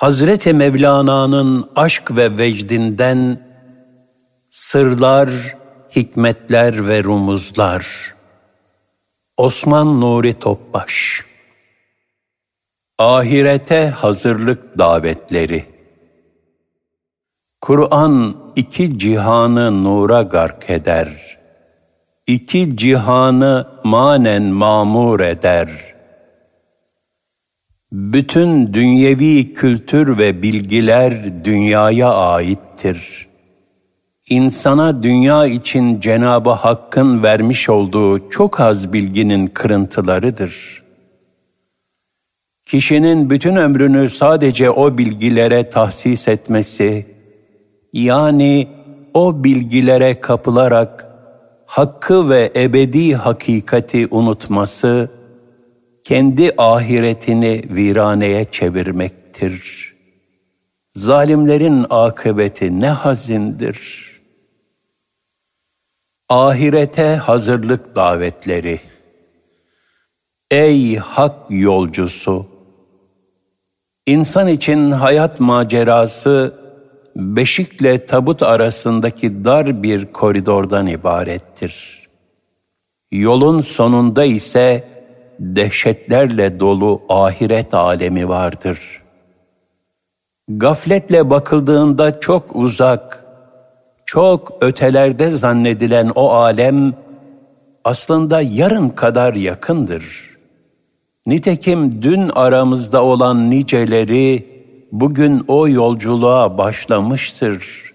Hazreti Mevlana'nın aşk ve vecdinden sırlar, hikmetler ve rumuzlar. Osman Nuri Topbaş Ahirete hazırlık davetleri Kur'an iki cihanı nura gark eder. İki cihanı manen mamur eder.'' Bütün dünyevi kültür ve bilgiler dünyaya aittir. İnsana dünya için Cenabı Hakk'ın vermiş olduğu çok az bilginin kırıntılarıdır. Kişinin bütün ömrünü sadece o bilgilere tahsis etmesi, yani o bilgilere kapılarak hakkı ve ebedi hakikati unutması, kendi ahiretini viraneye çevirmektir. Zalimlerin akıbeti ne hazindir. Ahirete hazırlık davetleri. Ey hak yolcusu! İnsan için hayat macerası beşikle tabut arasındaki dar bir koridordan ibarettir. Yolun sonunda ise dehşetlerle dolu ahiret alemi vardır. Gafletle bakıldığında çok uzak, çok ötelerde zannedilen o alem aslında yarın kadar yakındır. Nitekim dün aramızda olan niceleri bugün o yolculuğa başlamıştır.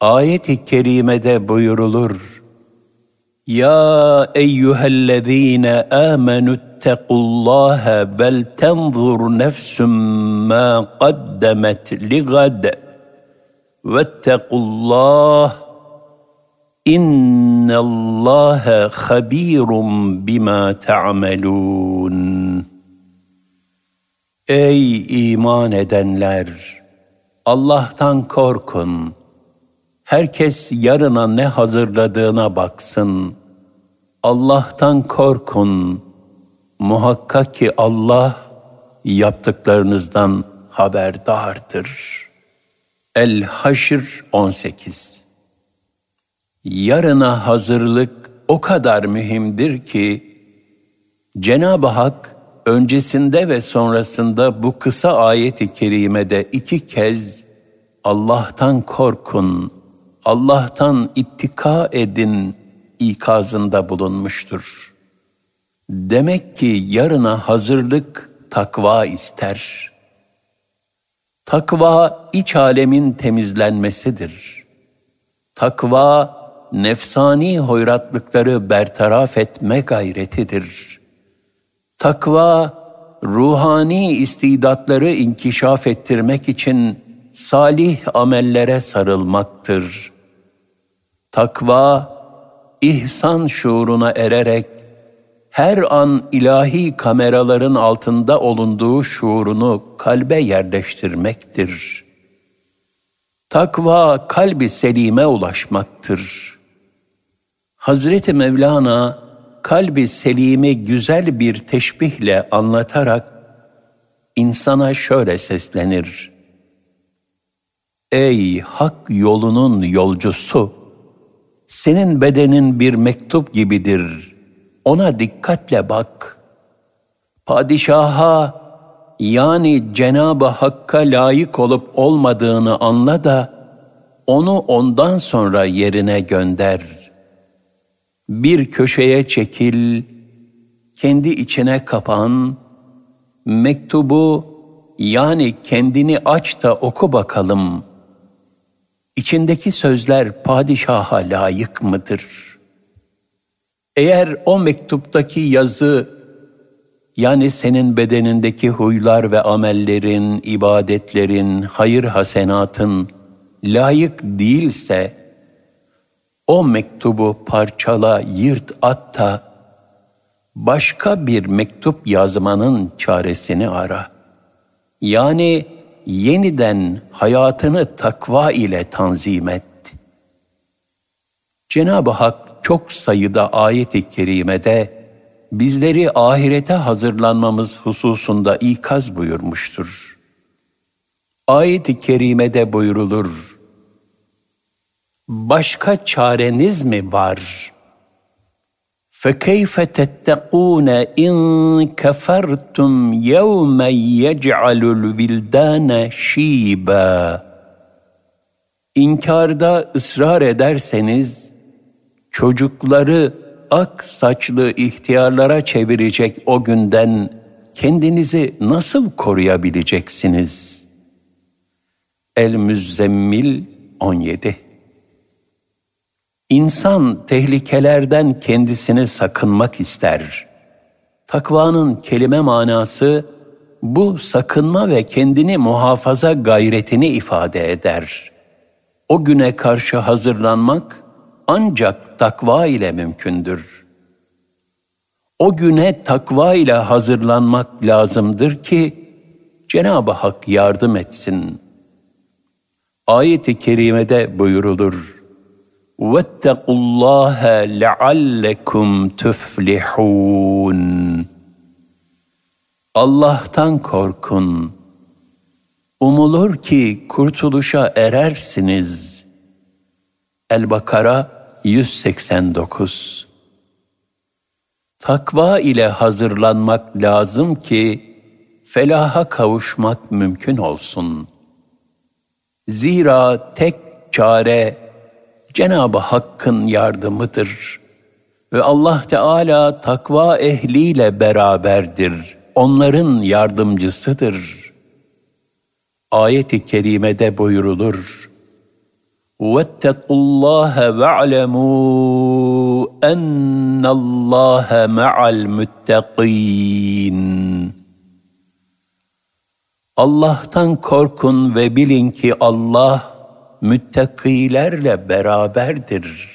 Ayet-i kerimede buyurulur. يا أيها الذين آمنوا اتقوا الله بل تنظر نفس ما قدمت لغد واتقوا الله إن الله خبير بما تعملون Ey iman edenler! Allah'tan korkun. Herkes yarına ne hazırladığına baksın. Allah'tan korkun. Muhakkak ki Allah yaptıklarınızdan haberdardır. El-Haşr 18 Yarına hazırlık o kadar mühimdir ki, Cenab-ı Hak öncesinde ve sonrasında bu kısa ayeti kerimede iki kez Allah'tan korkun, Allah'tan ittika edin ikazında bulunmuştur. Demek ki yarına hazırlık takva ister. Takva iç alemin temizlenmesidir. Takva nefsani hoyratlıkları bertaraf etme gayretidir. Takva ruhani istidatları inkişaf ettirmek için salih amellere sarılmaktır. Takva ihsan şuuruna ererek her an ilahi kameraların altında olunduğu şuurunu kalbe yerleştirmektir. Takva kalbi selime ulaşmaktır. Hazreti Mevlana kalbi selimi güzel bir teşbihle anlatarak insana şöyle seslenir. Ey hak yolunun yolcusu! Senin bedenin bir mektup gibidir. Ona dikkatle bak. Padişaha yani Cenab-ı Hakk'a layık olup olmadığını anla da onu ondan sonra yerine gönder. Bir köşeye çekil, kendi içine kapan, mektubu yani kendini aç da oku bakalım. İçindeki sözler padişaha layık mıdır? Eğer o mektuptaki yazı yani senin bedenindeki huylar ve amellerin, ibadetlerin, hayır hasenatın layık değilse o mektubu parçala, yırt at da başka bir mektup yazmanın çaresini ara. Yani yeniden hayatını takva ile tanzim et. Cenab-ı Hak çok sayıda ayet-i kerimede bizleri ahirete hazırlanmamız hususunda ikaz buyurmuştur. Ayet-i kerimede buyurulur. Başka çareniz mi var? فَكَيْفَ تَتَّقُونَ اِنْ كَفَرْتُمْ يَوْمًا يَجْعَلُ الْوِلْدَانَ شِيبًا İnkarda ısrar ederseniz, çocukları ak saçlı ihtiyarlara çevirecek o günden kendinizi nasıl koruyabileceksiniz? El-Müzzemmil 17 İnsan tehlikelerden kendisini sakınmak ister. Takvanın kelime manası bu sakınma ve kendini muhafaza gayretini ifade eder. O güne karşı hazırlanmak ancak takva ile mümkündür. O güne takva ile hazırlanmak lazımdır ki Cenab-ı Hak yardım etsin. Ayet-i kerimede buyurulur. وَاتَّقُوا اللّٰهَ لَعَلَّكُمْ تُفْلِحُونَ Allah'tan korkun. Umulur ki kurtuluşa erersiniz. El-Bakara 189 Takva ile hazırlanmak lazım ki felaha kavuşmak mümkün olsun. Zira tek çare Cenab-ı Hakk'ın yardımıdır. Ve Allah Teala takva ehliyle beraberdir. Onların yardımcısıdır. Ayet-i kerimede buyurulur. وَاتَّقُوا اللّٰهَ وَاعْلَمُوا اَنَّ اللّٰهَ مَعَ الْمُتَّقِينَ Allah'tan korkun ve bilin ki Allah müttakilerle beraberdir.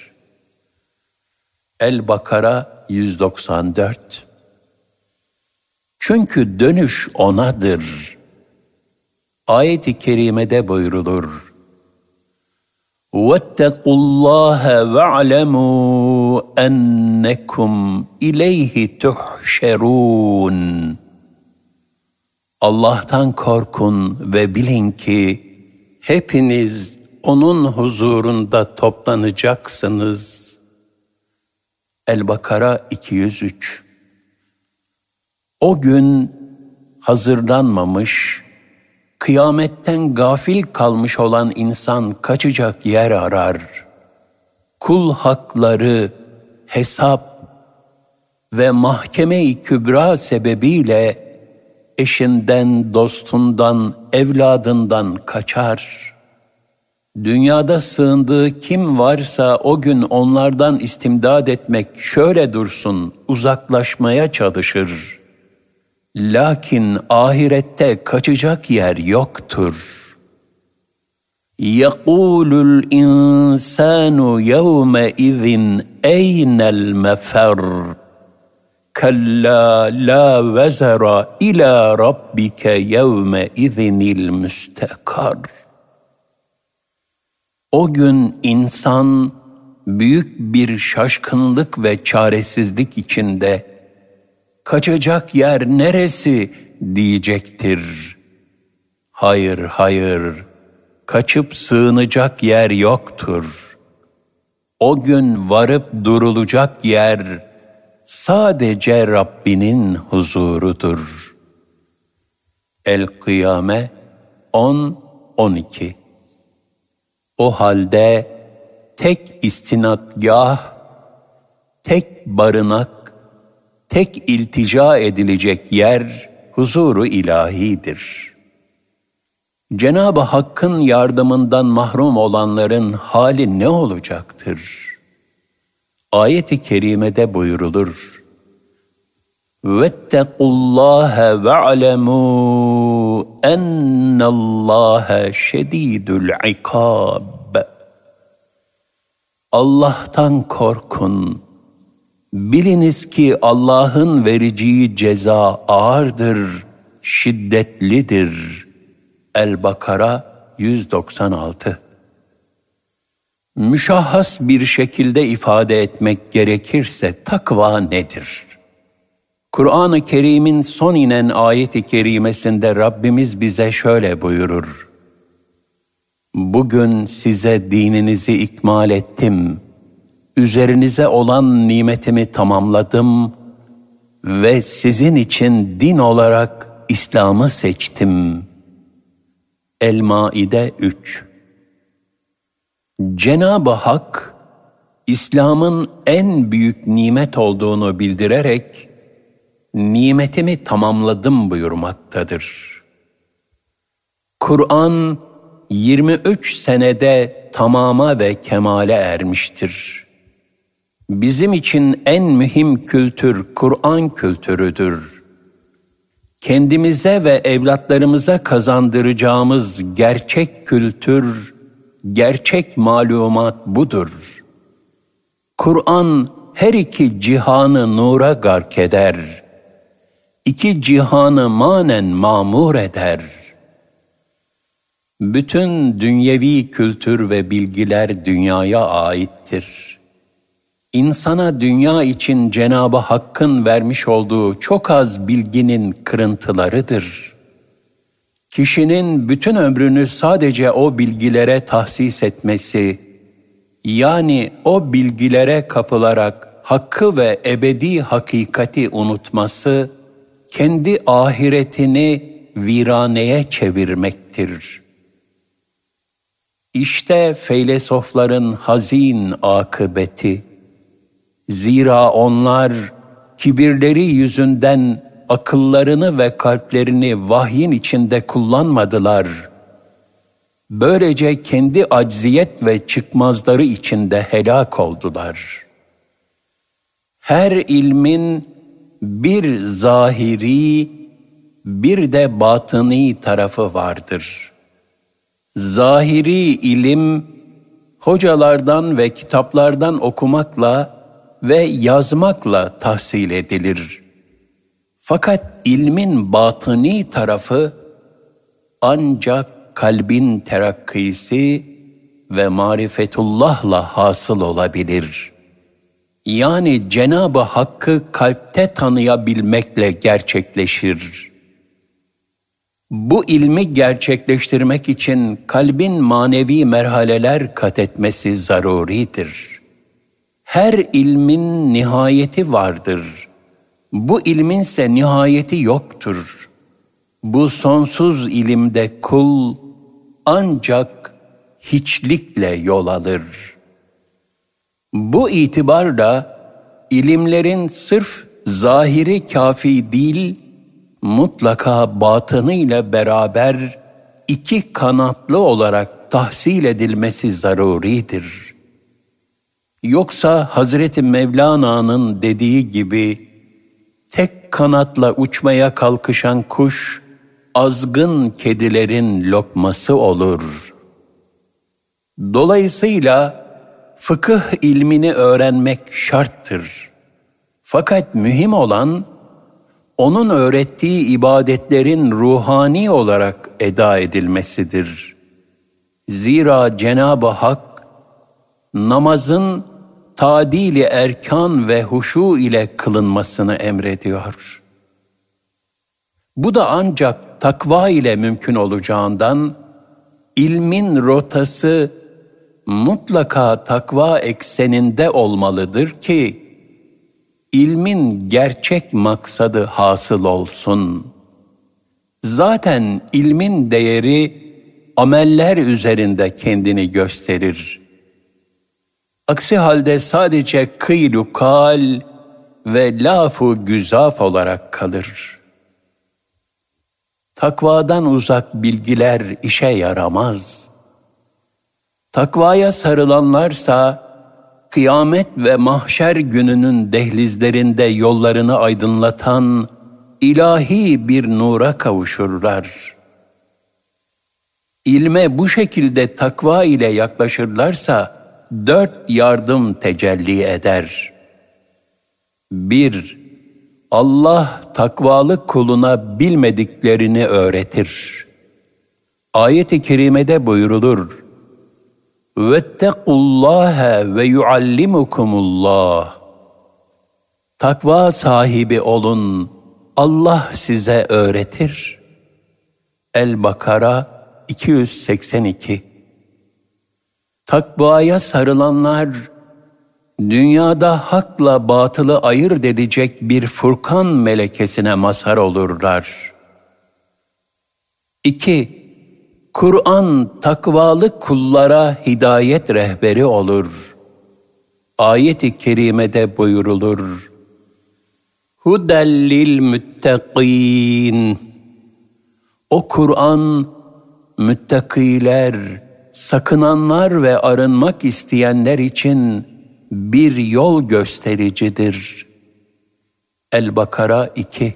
El-Bakara 194 Çünkü dönüş O'nadır. Ayet-i kerimede buyrulur. وَاتَّقُوا اللّٰهَ وَاعْلَمُوا اَنَّكُمْ اِلَيْهِ تُحْشَرُونَ Allah'tan korkun ve bilin ki hepiniz onun huzurunda toplanacaksınız. El-Bakara 203 O gün hazırlanmamış, kıyametten gafil kalmış olan insan kaçacak yer arar. Kul hakları, hesap ve mahkeme-i kübra sebebiyle eşinden, dostundan, evladından kaçar.'' Dünyada sığındığı kim varsa o gün onlardan istimdad etmek şöyle dursun, uzaklaşmaya çalışır. Lakin ahirette kaçacak yer yoktur. يَقُولُ الْاِنْسَانُ يَوْمَئِذٍ اَيْنَ الْمَفَرُّ كَلَّا لَا وَزَرَ اِلَى رَبِّكَ يَوْمَئِذٍ الْمُسْتَقَرُّ O gün insan büyük bir şaşkınlık ve çaresizlik içinde kaçacak yer neresi diyecektir. Hayır, hayır, kaçıp sığınacak yer yoktur. O gün varıp durulacak yer sadece Rabbinin huzurudur. El-Kıyame 10-12 o halde tek istinadgah, tek barınak, tek iltica edilecek yer huzuru ilahidir. Cenab-ı Hakk'ın yardımından mahrum olanların hali ne olacaktır? Ayet-i kerimede buyurulur. Vettequllâhe ve'lemûn ennallâhe şedîdül ikâb. Allah'tan korkun. Biliniz ki Allah'ın vereceği ceza ağırdır, şiddetlidir. El-Bakara 196 Müşahhas bir şekilde ifade etmek gerekirse takva nedir?'' Kur'an-ı Kerim'in son inen ayet-i kerimesinde Rabbimiz bize şöyle buyurur. Bugün size dininizi ikmal ettim. Üzerinize olan nimetimi tamamladım ve sizin için din olarak İslam'ı seçtim. El-Maide 3 Cenab-ı Hak, İslam'ın en büyük nimet olduğunu bildirerek, nimetimi tamamladım buyurmaktadır. Kur'an, 23 senede tamama ve kemale ermiştir. Bizim için en mühim kültür Kur'an kültürüdür. Kendimize ve evlatlarımıza kazandıracağımız gerçek kültür, gerçek malumat budur. Kur'an her iki cihanı nura gark eder. İki cihanı manen mamur eder.'' Bütün dünyevi kültür ve bilgiler dünyaya aittir. İnsana dünya için Cenabı Hakk'ın vermiş olduğu çok az bilginin kırıntılarıdır. Kişinin bütün ömrünü sadece o bilgilere tahsis etmesi, yani o bilgilere kapılarak hakkı ve ebedi hakikati unutması, kendi ahiretini viraneye çevirmektir.'' İşte feylesofların hazin akıbeti. Zira onlar kibirleri yüzünden akıllarını ve kalplerini vahyin içinde kullanmadılar. Böylece kendi acziyet ve çıkmazları içinde helak oldular. Her ilmin bir zahiri, bir de batıni tarafı vardır.'' Zahiri ilim hocalardan ve kitaplardan okumakla ve yazmakla tahsil edilir. Fakat ilmin batıni tarafı ancak kalbin terakkisi ve marifetullahla hasıl olabilir. Yani Cenabı Hakk'ı kalpte tanıyabilmekle gerçekleşir.'' Bu ilmi gerçekleştirmek için kalbin manevi merhaleler kat etmesi zaruridir. Her ilmin nihayeti vardır. Bu ilminse nihayeti yoktur. Bu sonsuz ilimde kul ancak hiçlikle yol alır. Bu itibarla ilimlerin sırf zahiri kafi değil, mutlaka batınıyla beraber iki kanatlı olarak tahsil edilmesi zaruridir. Yoksa Hazreti Mevlana'nın dediği gibi tek kanatla uçmaya kalkışan kuş azgın kedilerin lokması olur. Dolayısıyla fıkıh ilmini öğrenmek şarttır. Fakat mühim olan onun öğrettiği ibadetlerin ruhani olarak eda edilmesidir. Zira Cenab-ı Hak namazın tadili erkan ve huşu ile kılınmasını emrediyor. Bu da ancak takva ile mümkün olacağından ilmin rotası mutlaka takva ekseninde olmalıdır ki ilmin gerçek maksadı hasıl olsun. Zaten ilmin değeri ameller üzerinde kendini gösterir. Aksi halde sadece kıylu kal ve lafu güzaf olarak kalır. Takvadan uzak bilgiler işe yaramaz. Takvaya sarılanlarsa kıyamet ve mahşer gününün dehlizlerinde yollarını aydınlatan ilahi bir nura kavuşurlar. İlme bu şekilde takva ile yaklaşırlarsa dört yardım tecelli eder. Bir, Allah takvalı kuluna bilmediklerini öğretir. Ayet-i kerimede buyurulur. Vettequllaha ve yuallimukumullah. Takva sahibi olun. Allah size öğretir. El-Bakara 282 Takvaya sarılanlar, dünyada hakla batılı ayırt edecek bir Furkan melekesine mazhar olurlar. 2. Kur'an takvalı kullara hidayet rehberi olur. Ayet-i kerimede buyurulur. Hudellil müttekîn. O Kur'an müttakiler, sakınanlar ve arınmak isteyenler için bir yol göstericidir. El-Bakara 2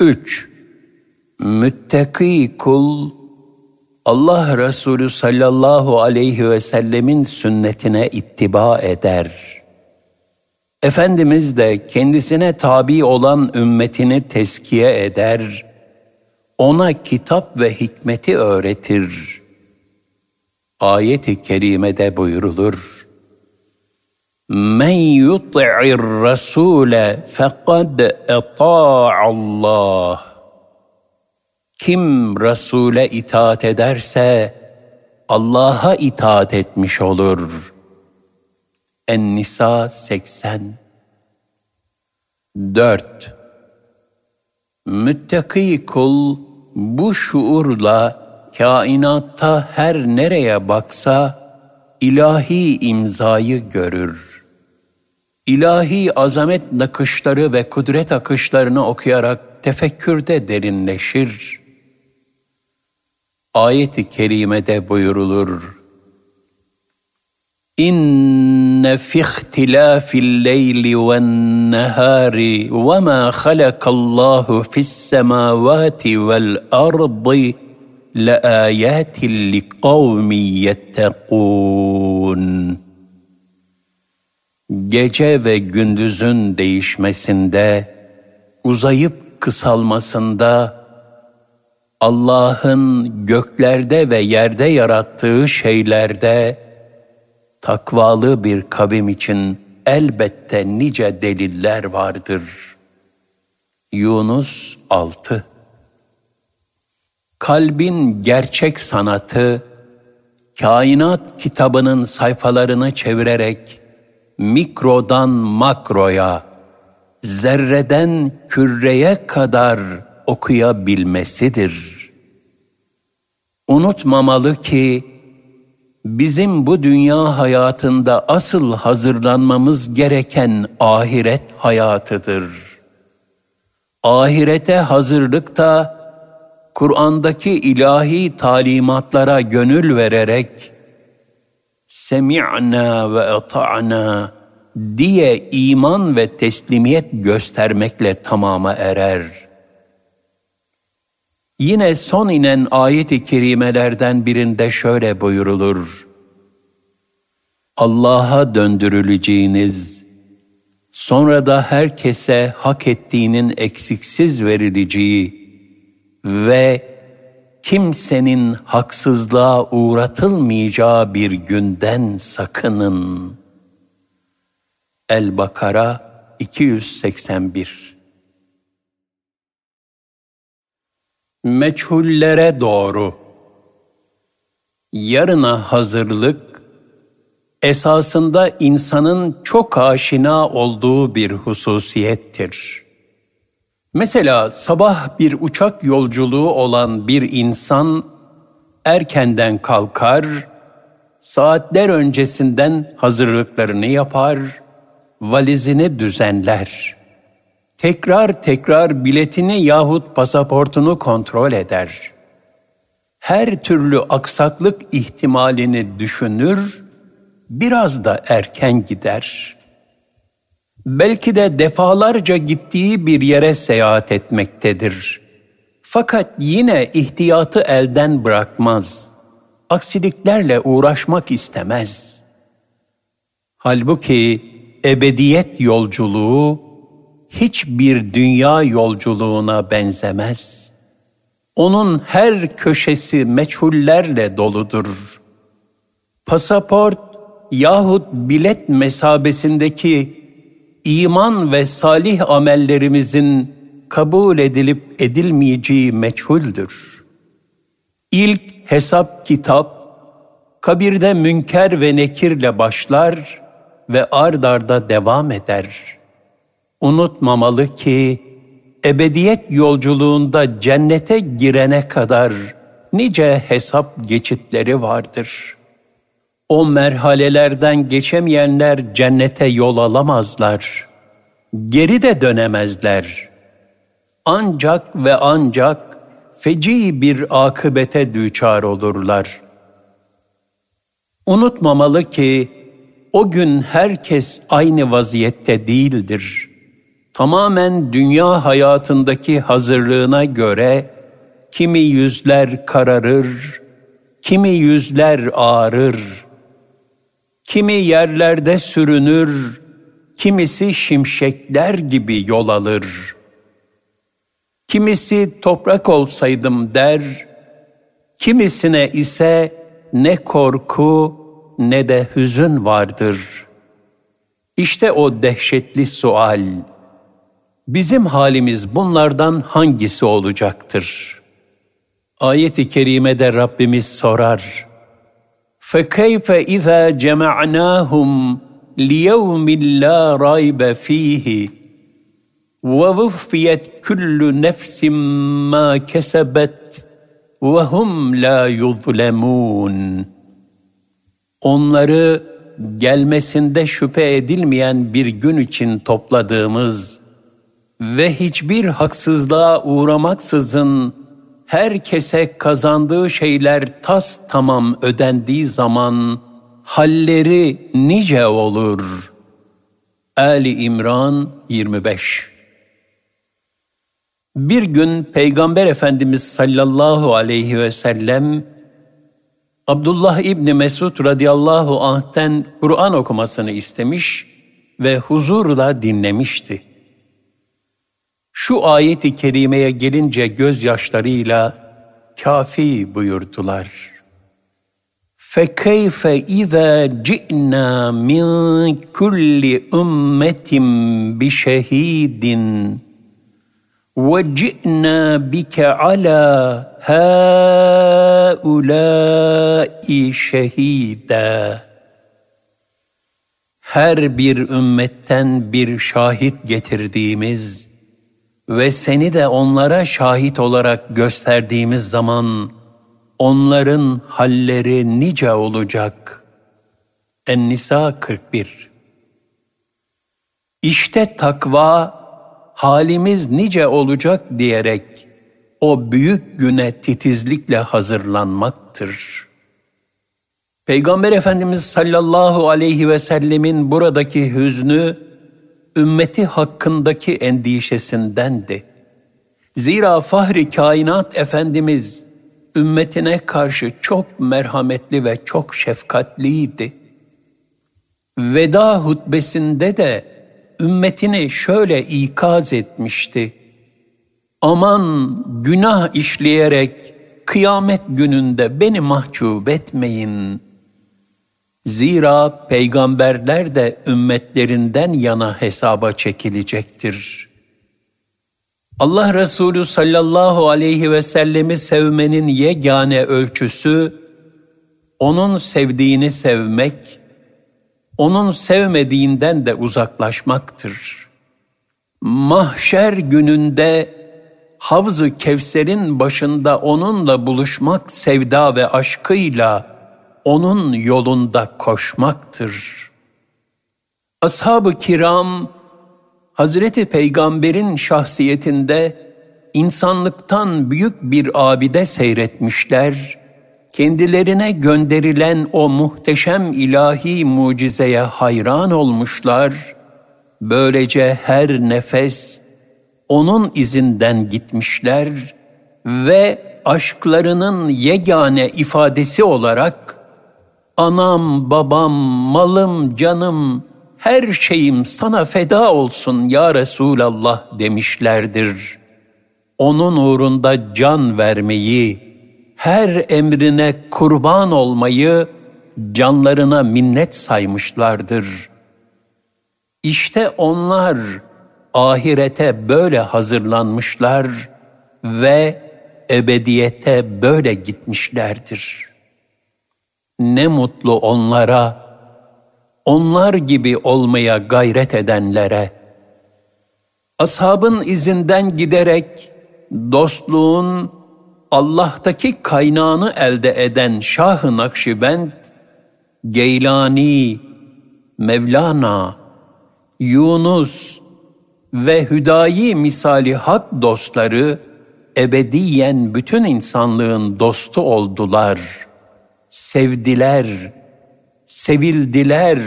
3. Müttaki kul, Allah Resulü sallallahu aleyhi ve sellemin sünnetine ittiba eder. Efendimiz de kendisine tabi olan ümmetini teskiye eder, ona kitap ve hikmeti öğretir. Ayet-i kerimede buyurulur. Men yut'ir rasule fekad Allah. Kim Resul'e itaat ederse Allah'a itaat etmiş olur. En-Nisa 80 4. Müttaki kul bu şuurla kainatta her nereye baksa ilahi imzayı görür. İlahi azamet nakışları ve kudret akışlarını okuyarak tefekkürde derinleşir ayet-i kerimede buyurulur. İnne fi ihtilafil leyli ven nehari ve ma halakallahu fis semavati vel ardı le ayatin li kavmi yettekûn. Gece ve gündüzün değişmesinde, uzayıp kısalmasında, Allah'ın göklerde ve yerde yarattığı şeylerde, takvalı bir kavim için elbette nice deliller vardır. Yunus 6 Kalbin gerçek sanatı, kainat kitabının sayfalarını çevirerek mikrodan makroya, zerreden küreye kadar okuyabilmesidir. Unutmamalı ki bizim bu dünya hayatında asıl hazırlanmamız gereken ahiret hayatıdır. Ahirete hazırlık da Kur'an'daki ilahi talimatlara gönül vererek semi'na ve ata'na diye iman ve teslimiyet göstermekle tamama erer. Yine son inen ayet-i kerimelerden birinde şöyle buyurulur. Allah'a döndürüleceğiniz, sonra da herkese hak ettiğinin eksiksiz verileceği, ve kimsenin haksızlığa uğratılmayacağı bir günden sakının. El-Bakara 281 Meçhullere doğru Yarına hazırlık esasında insanın çok aşina olduğu bir hususiyettir. Mesela sabah bir uçak yolculuğu olan bir insan erkenden kalkar, saatler öncesinden hazırlıklarını yapar, valizini düzenler. Tekrar tekrar biletini yahut pasaportunu kontrol eder. Her türlü aksaklık ihtimalini düşünür, biraz da erken gider.'' belki de defalarca gittiği bir yere seyahat etmektedir. Fakat yine ihtiyatı elden bırakmaz. Aksiliklerle uğraşmak istemez. Halbuki ebediyet yolculuğu hiçbir dünya yolculuğuna benzemez. Onun her köşesi meçhullerle doludur. Pasaport yahut bilet mesabesindeki iman ve salih amellerimizin kabul edilip edilmeyeceği meçhuldür. İlk hesap kitap kabirde münker ve nekirle başlar ve ard arda devam eder. Unutmamalı ki ebediyet yolculuğunda cennete girene kadar nice hesap geçitleri vardır. O merhalelerden geçemeyenler cennete yol alamazlar. Geri de dönemezler. Ancak ve ancak feci bir akıbete düçar olurlar. Unutmamalı ki o gün herkes aynı vaziyette değildir. Tamamen dünya hayatındaki hazırlığına göre kimi yüzler kararır, kimi yüzler ağrır, kimi yerlerde sürünür, kimisi şimşekler gibi yol alır. Kimisi toprak olsaydım der, kimisine ise ne korku ne de hüzün vardır. İşte o dehşetli sual. Bizim halimiz bunlardan hangisi olacaktır? Ayet-i kerimede Rabbimiz sorar. فَكَيْفَ اِذَا جَمَعْنَاهُمْ لِيَوْمٍ لَا رَيْبَ ف۪يهِ وَوُفِّيَتْ كُلُّ نَفْسٍ مَا كَسَبَتْ وَهُمْ لَا يُظْلَمُونَ Onları gelmesinde şüphe edilmeyen bir gün için topladığımız ve hiçbir haksızlığa uğramaksızın herkese kazandığı şeyler tas tamam ödendiği zaman halleri nice olur. Ali İmran 25 Bir gün Peygamber Efendimiz sallallahu aleyhi ve sellem Abdullah İbni Mesud radıyallahu anh'ten Kur'an okumasını istemiş ve huzurla dinlemişti. Şu ayeti kerimeye gelince gözyaşlarıyla kafi buyurdular. فَكَيْفَ اِذَا جِئْنَا مِنْ كُلِّ اُمَّةٍ بِشَهِيدٍ وَجِئْنَا بِكَ عَلَى هَؤُلَاءِ شَهِيدًا Her bir ümmetten bir şahit getirdiğimiz ve seni de onlara şahit olarak gösterdiğimiz zaman onların halleri nice olacak. En-Nisa 41 İşte takva halimiz nice olacak diyerek o büyük güne titizlikle hazırlanmaktır. Peygamber Efendimiz sallallahu aleyhi ve sellemin buradaki hüznü ümmeti hakkındaki endişesindendi. Zira fahri kainat Efendimiz ümmetine karşı çok merhametli ve çok şefkatliydi. Veda hutbesinde de ümmetini şöyle ikaz etmişti. Aman günah işleyerek kıyamet gününde beni mahcup etmeyin.'' Zira peygamberler de ümmetlerinden yana hesaba çekilecektir. Allah Resulü sallallahu aleyhi ve sellemi sevmenin yegane ölçüsü, onun sevdiğini sevmek, onun sevmediğinden de uzaklaşmaktır. Mahşer gününde Havz-ı Kevser'in başında onunla buluşmak sevda ve aşkıyla onun yolunda koşmaktır. Ashab-ı kiram, Hazreti Peygamber'in şahsiyetinde insanlıktan büyük bir abide seyretmişler, kendilerine gönderilen o muhteşem ilahi mucizeye hayran olmuşlar, böylece her nefes onun izinden gitmişler ve aşklarının yegane ifadesi olarak Anam, babam, malım, canım, her şeyim sana feda olsun ya Resulallah demişlerdir. Onun uğrunda can vermeyi, her emrine kurban olmayı canlarına minnet saymışlardır. İşte onlar ahirete böyle hazırlanmışlar ve ebediyete böyle gitmişlerdir.'' Ne mutlu onlara, onlar gibi olmaya gayret edenlere. Ashabın izinden giderek dostluğun Allah'taki kaynağını elde eden Şah-ı Nakşibend, Geylani, Mevlana, Yunus ve Hüdayi misali hak dostları ebediyen bütün insanlığın dostu oldular, sevdiler, sevildiler.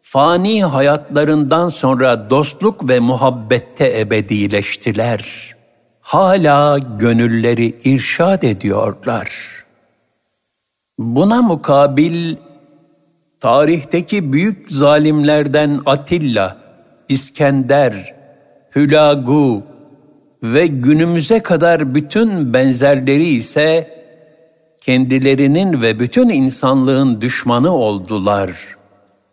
Fani hayatlarından sonra dostluk ve muhabbette ebedileştiler. Hala gönülleri irşad ediyorlar. Buna mukabil tarihteki büyük zalimlerden Atilla, İskender, Hülagu ve günümüze kadar bütün benzerleri ise kendilerinin ve bütün insanlığın düşmanı oldular.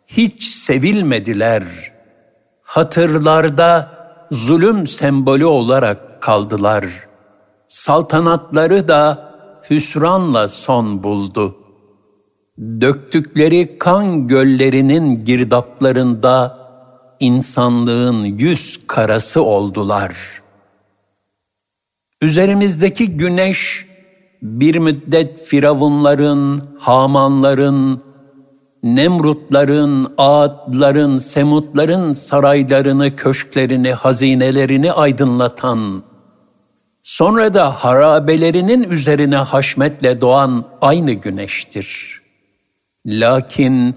Hiç sevilmediler. Hatırlarda zulüm sembolü olarak kaldılar. Saltanatları da hüsranla son buldu.'' döktükleri kan göllerinin girdaplarında insanlığın yüz karası oldular. Üzerimizdeki güneş bir müddet firavunların, hamanların, Nemrutların, Ağatların, Semutların saraylarını, köşklerini, hazinelerini aydınlatan, sonra da harabelerinin üzerine haşmetle doğan aynı güneştir.'' Lakin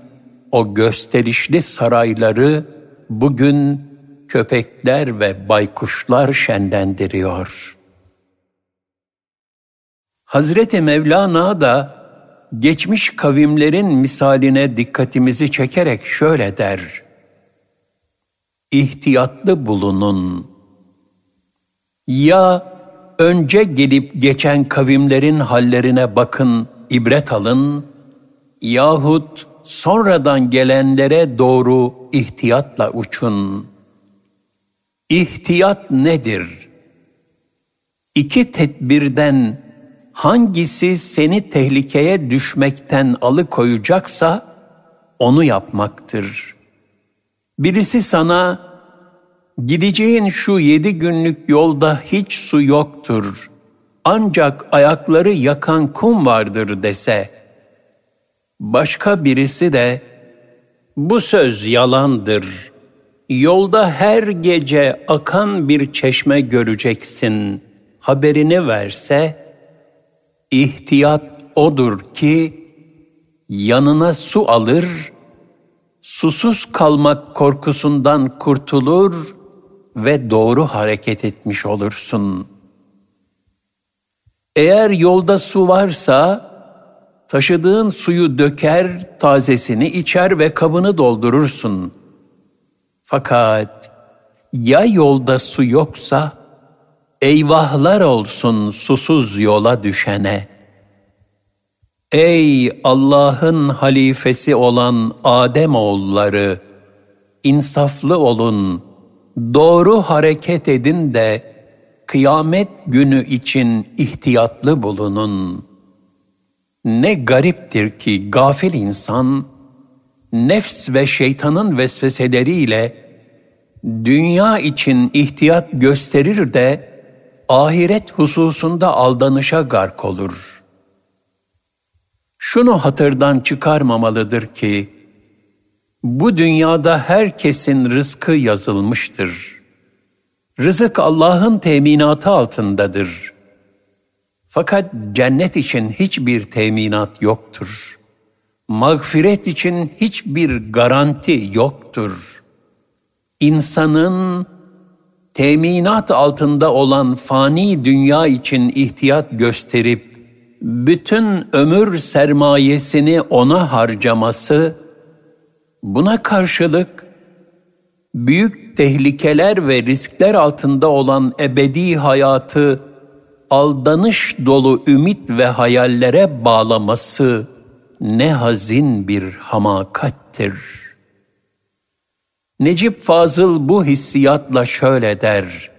o gösterişli sarayları bugün köpekler ve baykuşlar şenlendiriyor. Hazreti Mevlana da geçmiş kavimlerin misaline dikkatimizi çekerek şöyle der. İhtiyatlı bulunun. Ya önce gelip geçen kavimlerin hallerine bakın, ibret alın yahut sonradan gelenlere doğru ihtiyatla uçun. İhtiyat nedir? İki tedbirden hangisi seni tehlikeye düşmekten alıkoyacaksa onu yapmaktır. Birisi sana gideceğin şu yedi günlük yolda hiç su yoktur ancak ayakları yakan kum vardır dese.'' Başka birisi de bu söz yalandır. Yolda her gece akan bir çeşme göreceksin. Haberini verse ihtiyat odur ki yanına su alır, susuz kalmak korkusundan kurtulur ve doğru hareket etmiş olursun. Eğer yolda su varsa Taşıdığın suyu döker, tazesini içer ve kabını doldurursun. Fakat ya yolda su yoksa, eyvahlar olsun susuz yola düşene. Ey Allah'ın halifesi olan Adem oğulları, insaflı olun, doğru hareket edin de kıyamet günü için ihtiyatlı bulunun.'' Ne gariptir ki gafil insan, nefs ve şeytanın vesveseleriyle dünya için ihtiyat gösterir de ahiret hususunda aldanışa gark olur. Şunu hatırdan çıkarmamalıdır ki, bu dünyada herkesin rızkı yazılmıştır. Rızık Allah'ın teminatı altındadır.'' Fakat cennet için hiçbir teminat yoktur. Mağfiret için hiçbir garanti yoktur. İnsanın teminat altında olan fani dünya için ihtiyat gösterip bütün ömür sermayesini ona harcaması buna karşılık büyük tehlikeler ve riskler altında olan ebedi hayatı aldanış dolu ümit ve hayallere bağlaması ne hazin bir hamakattir. Necip Fazıl bu hissiyatla şöyle der,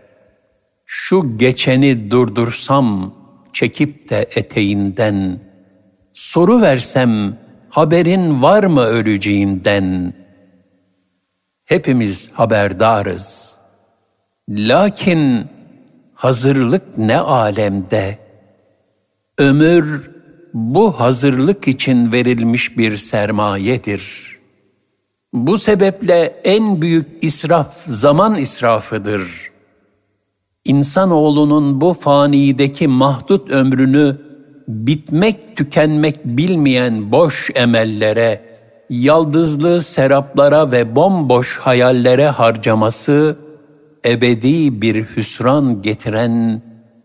şu geçeni durdursam çekip de eteğinden, soru versem haberin var mı öleceğinden? Hepimiz haberdarız. Lakin hazırlık ne alemde? Ömür bu hazırlık için verilmiş bir sermayedir. Bu sebeple en büyük israf zaman israfıdır. İnsanoğlunun bu fanideki mahdut ömrünü bitmek tükenmek bilmeyen boş emellere, yaldızlı seraplara ve bomboş hayallere harcaması, ebedi bir hüsran getiren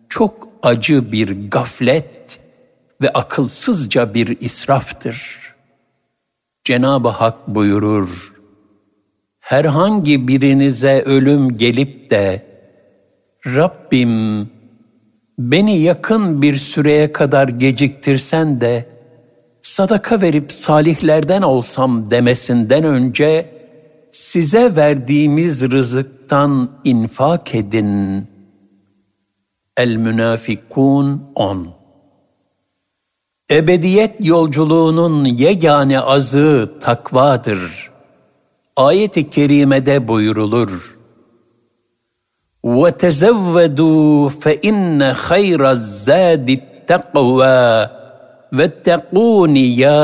çok acı bir gaflet ve akılsızca bir israftır. Cenab-ı Hak buyurur, herhangi birinize ölüm gelip de, Rabbim beni yakın bir süreye kadar geciktirsen de, sadaka verip salihlerden olsam demesinden önce, size verdiğimiz rızıktan infak edin. El-Münafikun 10 Ebediyet yolculuğunun yegane azı takvadır. Ayet-i kerimede buyurulur. وَتَزَوَّدُوا فَإِنَّ خَيْرَ الزَّادِ التَّقْوَى وَاتَّقُونِ يَا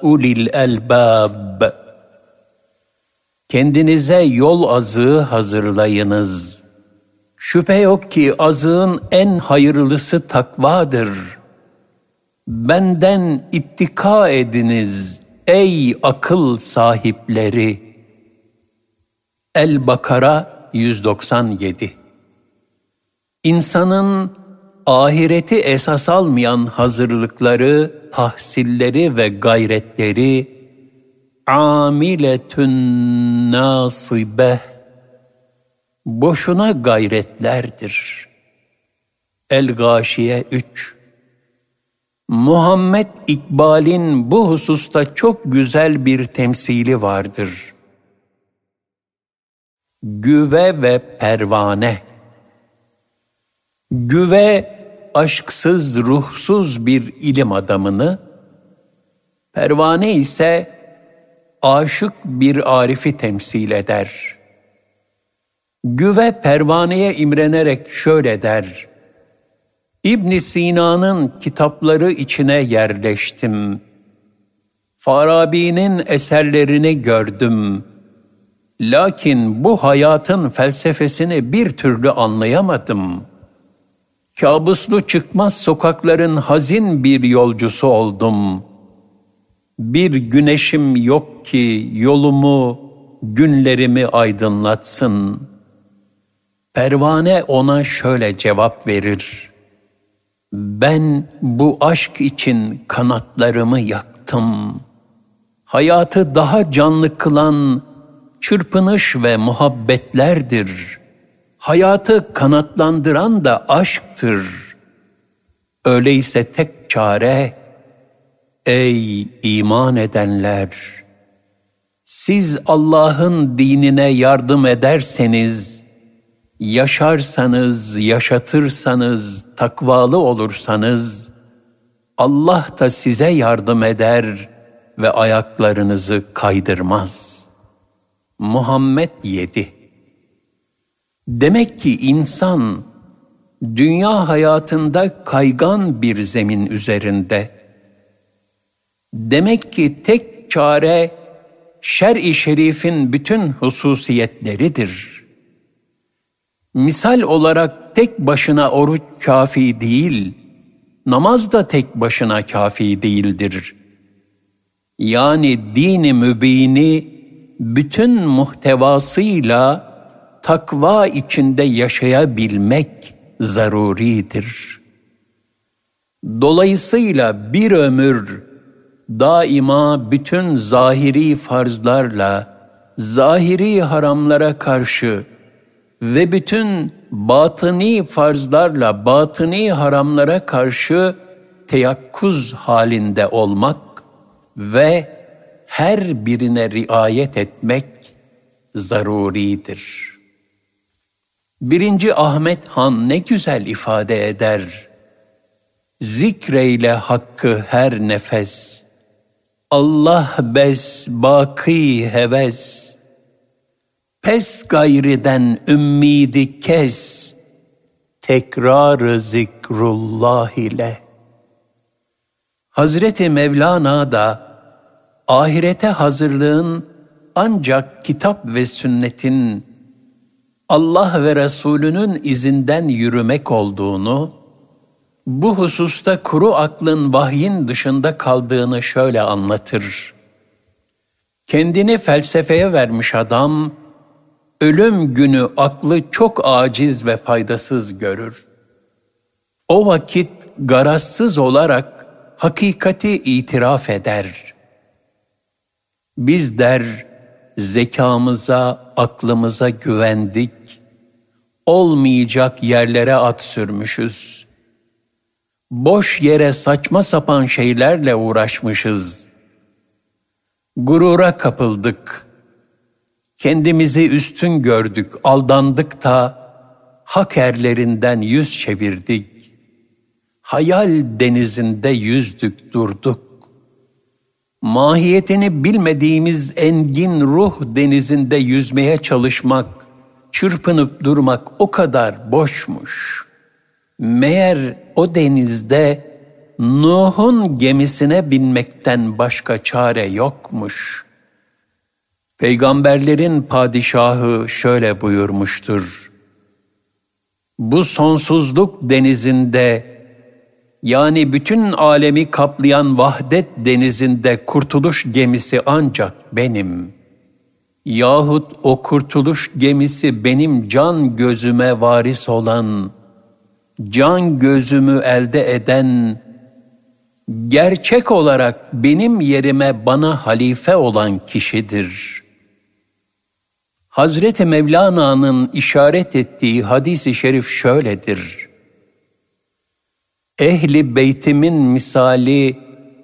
أُولِي الْأَلْبَابِ Kendinize yol azığı hazırlayınız. Şüphe yok ki azığın en hayırlısı takvadır.'' Benden ittika ediniz ey akıl sahipleri. El-Bakara 197 İnsanın ahireti esas almayan hazırlıkları, tahsilleri ve gayretleri amiletün nasibe boşuna gayretlerdir. El-Gâşiye 3 Muhammed İkbal'in bu hususta çok güzel bir temsili vardır. Güve ve pervane Güve aşksız, ruhsuz bir ilim adamını, pervane ise aşık bir arifi temsil eder. Güve pervaneye imrenerek şöyle der, İbn Sina'nın kitapları içine yerleştim. Farabi'nin eserlerini gördüm. Lakin bu hayatın felsefesini bir türlü anlayamadım. Kabuslu çıkmaz sokakların hazin bir yolcusu oldum. Bir güneşim yok ki yolumu, günlerimi aydınlatsın. Pervane ona şöyle cevap verir.'' Ben bu aşk için kanatlarımı yaktım. Hayatı daha canlı kılan çırpınış ve muhabbetlerdir. Hayatı kanatlandıran da aşktır. Öyleyse tek çare, ey iman edenler! Siz Allah'ın dinine yardım ederseniz, yaşarsanız, yaşatırsanız, takvalı olursanız, Allah da size yardım eder ve ayaklarınızı kaydırmaz. Muhammed 7 Demek ki insan, dünya hayatında kaygan bir zemin üzerinde. Demek ki tek çare, şer-i şerifin bütün hususiyetleridir.'' Misal olarak tek başına oruç kafi değil, namaz da tek başına kafi değildir. Yani dini mübini bütün muhtevasıyla takva içinde yaşayabilmek zaruridir. Dolayısıyla bir ömür daima bütün zahiri farzlarla, zahiri haramlara karşı ve bütün batıni farzlarla batıni haramlara karşı teyakkuz halinde olmak ve her birine riayet etmek zaruridir. Birinci Ahmet Han ne güzel ifade eder. Zikreyle hakkı her nefes. Allah bes baki heves. Pes gayriden ümmidi kes. Tekrarı zikrullah ile. Hazreti Mevlana da ahirete hazırlığın ancak kitap ve sünnetin Allah ve Resulünün izinden yürümek olduğunu, bu hususta kuru aklın vahyin dışında kaldığını şöyle anlatır. Kendini felsefeye vermiş adam, ölüm günü aklı çok aciz ve faydasız görür. O vakit garazsız olarak hakikati itiraf eder. Biz der, zekamıza, aklımıza güvendik, olmayacak yerlere at sürmüşüz. Boş yere saçma sapan şeylerle uğraşmışız. Gurura kapıldık. Kendimizi üstün gördük, aldandık da hak erlerinden yüz çevirdik. Hayal denizinde yüzdük durduk. Mahiyetini bilmediğimiz engin ruh denizinde yüzmeye çalışmak, çırpınıp durmak o kadar boşmuş. Meğer o denizde Nuh'un gemisine binmekten başka çare yokmuş. Peygamberlerin padişahı şöyle buyurmuştur. Bu sonsuzluk denizinde yani bütün alemi kaplayan vahdet denizinde kurtuluş gemisi ancak benim.'' Yahut o kurtuluş gemisi benim can gözüme varis olan, can gözümü elde eden, gerçek olarak benim yerime bana halife olan kişidir. Hazreti Mevlana'nın işaret ettiği hadisi şerif şöyledir. Ehli beytimin misali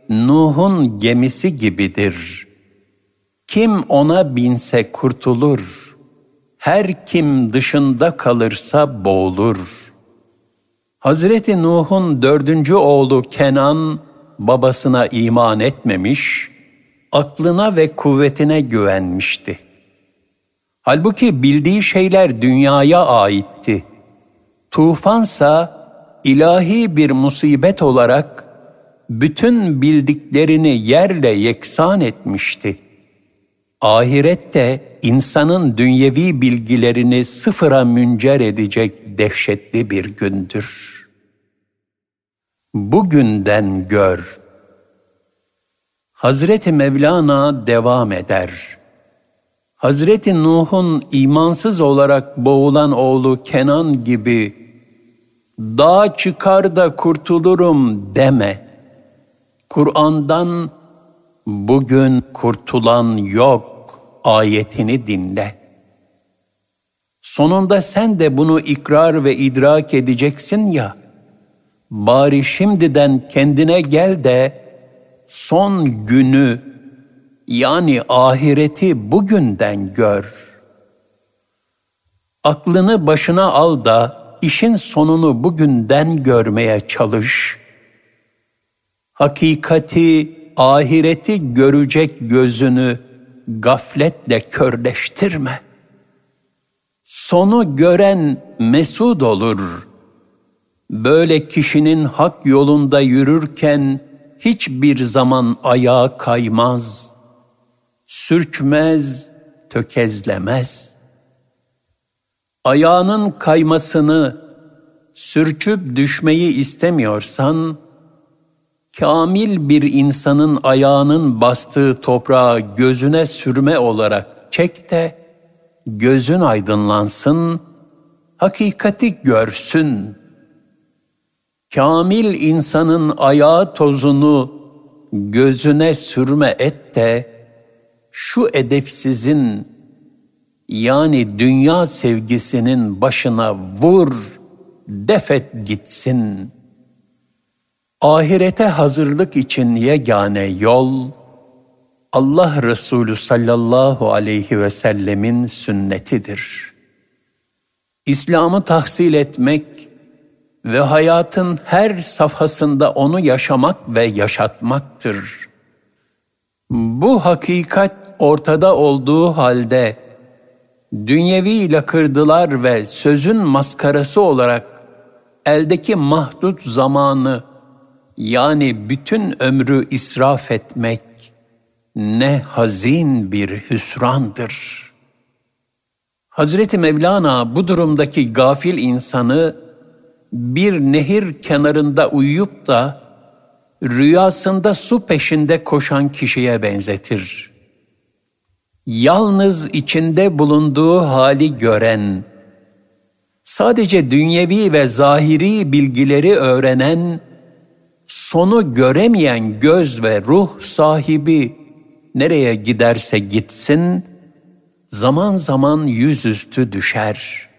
Nuh'un gemisi gibidir.'' Kim ona binse kurtulur, her kim dışında kalırsa boğulur. Hazreti Nuh'un dördüncü oğlu Kenan babasına iman etmemiş, aklına ve kuvvetine güvenmişti. Halbuki bildiği şeyler dünyaya aitti. Tufansa ilahi bir musibet olarak bütün bildiklerini yerle yeksan etmişti.'' ahirette insanın dünyevi bilgilerini sıfıra müncer edecek dehşetli bir gündür. Bugünden gör. Hazreti Mevlana devam eder. Hazreti Nuh'un imansız olarak boğulan oğlu Kenan gibi dağ çıkar da kurtulurum deme. Kur'an'dan bugün kurtulan yok ayetini dinle. Sonunda sen de bunu ikrar ve idrak edeceksin ya, bari şimdiden kendine gel de son günü yani ahireti bugünden gör. Aklını başına al da işin sonunu bugünden görmeye çalış. Hakikati ahireti görecek gözünü gafletle körleştirme. Sonu gören mesud olur. Böyle kişinin hak yolunda yürürken hiçbir zaman ayağa kaymaz, sürçmez, tökezlemez. Ayağının kaymasını, sürçüp düşmeyi istemiyorsan, kamil bir insanın ayağının bastığı toprağı gözüne sürme olarak çek de gözün aydınlansın, hakikati görsün. Kamil insanın ayağı tozunu gözüne sürme et de şu edepsizin yani dünya sevgisinin başına vur, defet gitsin.'' Ahirete hazırlık için yegane yol, Allah Resulü sallallahu aleyhi ve sellemin sünnetidir. İslam'ı tahsil etmek, ve hayatın her safhasında onu yaşamak ve yaşatmaktır. Bu hakikat ortada olduğu halde dünyevi lakırdılar ve sözün maskarası olarak eldeki mahdut zamanı yani bütün ömrü israf etmek ne hazin bir hüsrandır. Hazreti Mevlana bu durumdaki gafil insanı bir nehir kenarında uyuyup da rüyasında su peşinde koşan kişiye benzetir. Yalnız içinde bulunduğu hali gören, sadece dünyevi ve zahiri bilgileri öğrenen, sonu göremeyen göz ve ruh sahibi nereye giderse gitsin, zaman zaman yüzüstü düşer.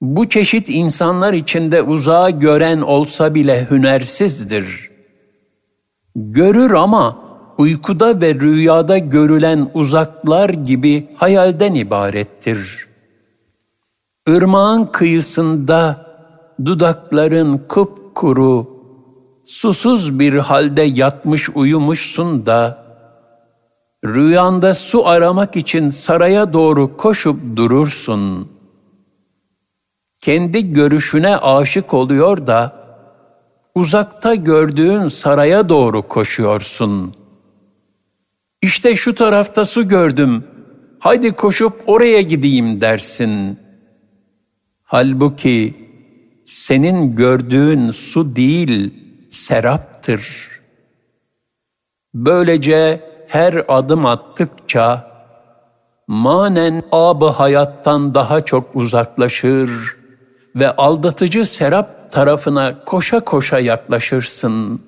Bu çeşit insanlar içinde uzağa gören olsa bile hünersizdir. Görür ama uykuda ve rüyada görülen uzaklar gibi hayalden ibarettir. Irmağın kıyısında dudakların kupkuru, susuz bir halde yatmış uyumuşsun da, rüyanda su aramak için saraya doğru koşup durursun. Kendi görüşüne aşık oluyor da, uzakta gördüğün saraya doğru koşuyorsun. İşte şu tarafta su gördüm, haydi koşup oraya gideyim dersin. Halbuki senin gördüğün su değil, seraptır. Böylece her adım attıkça manen abı hayattan daha çok uzaklaşır ve aldatıcı serap tarafına koşa koşa yaklaşırsın.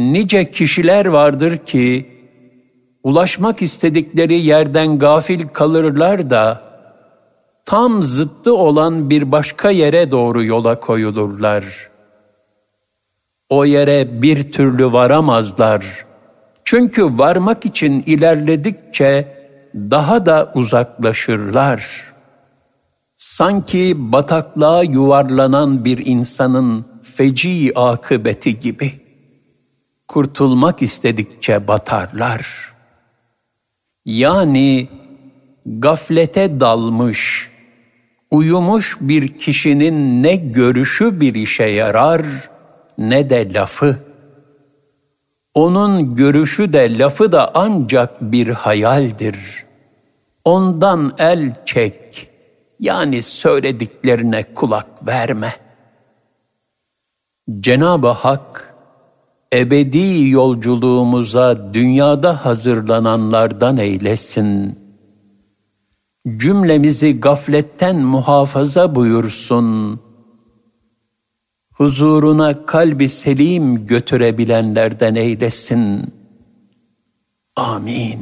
Nice kişiler vardır ki ulaşmak istedikleri yerden gafil kalırlar da tam zıttı olan bir başka yere doğru yola koyulurlar. O yere bir türlü varamazlar.'' Çünkü varmak için ilerledikçe daha da uzaklaşırlar. Sanki bataklığa yuvarlanan bir insanın feci akıbeti gibi. Kurtulmak istedikçe batarlar. Yani gaflete dalmış, uyumuş bir kişinin ne görüşü bir işe yarar ne de lafı. Onun görüşü de lafı da ancak bir hayaldir. Ondan el çek, yani söylediklerine kulak verme. Cenab-ı Hak, ebedi yolculuğumuza dünyada hazırlananlardan eylesin. Cümlemizi gafletten muhafaza buyursun.'' huzuruna kalbi selim götürebilenlerden eylesin. Amin.